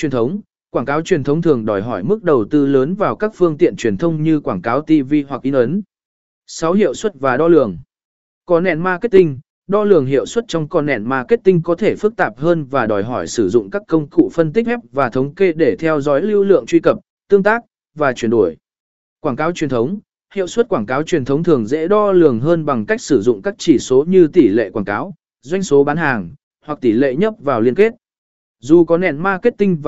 truyền thống, quảng cáo truyền thống thường đòi hỏi mức đầu tư lớn vào các phương tiện truyền thông như quảng cáo TV hoặc in ấn. 6. Hiệu suất và đo lường. Có nền marketing, đo lường hiệu suất trong con nền marketing có thể phức tạp hơn và đòi hỏi sử dụng các công cụ phân tích web và thống kê để theo dõi lưu lượng truy cập, tương tác và chuyển đổi. Quảng cáo truyền thống, hiệu suất quảng cáo truyền thống thường dễ đo lường hơn bằng cách sử dụng các chỉ số như tỷ lệ quảng cáo, doanh số bán hàng, hoặc tỷ lệ nhấp vào liên kết. Dù có nền marketing và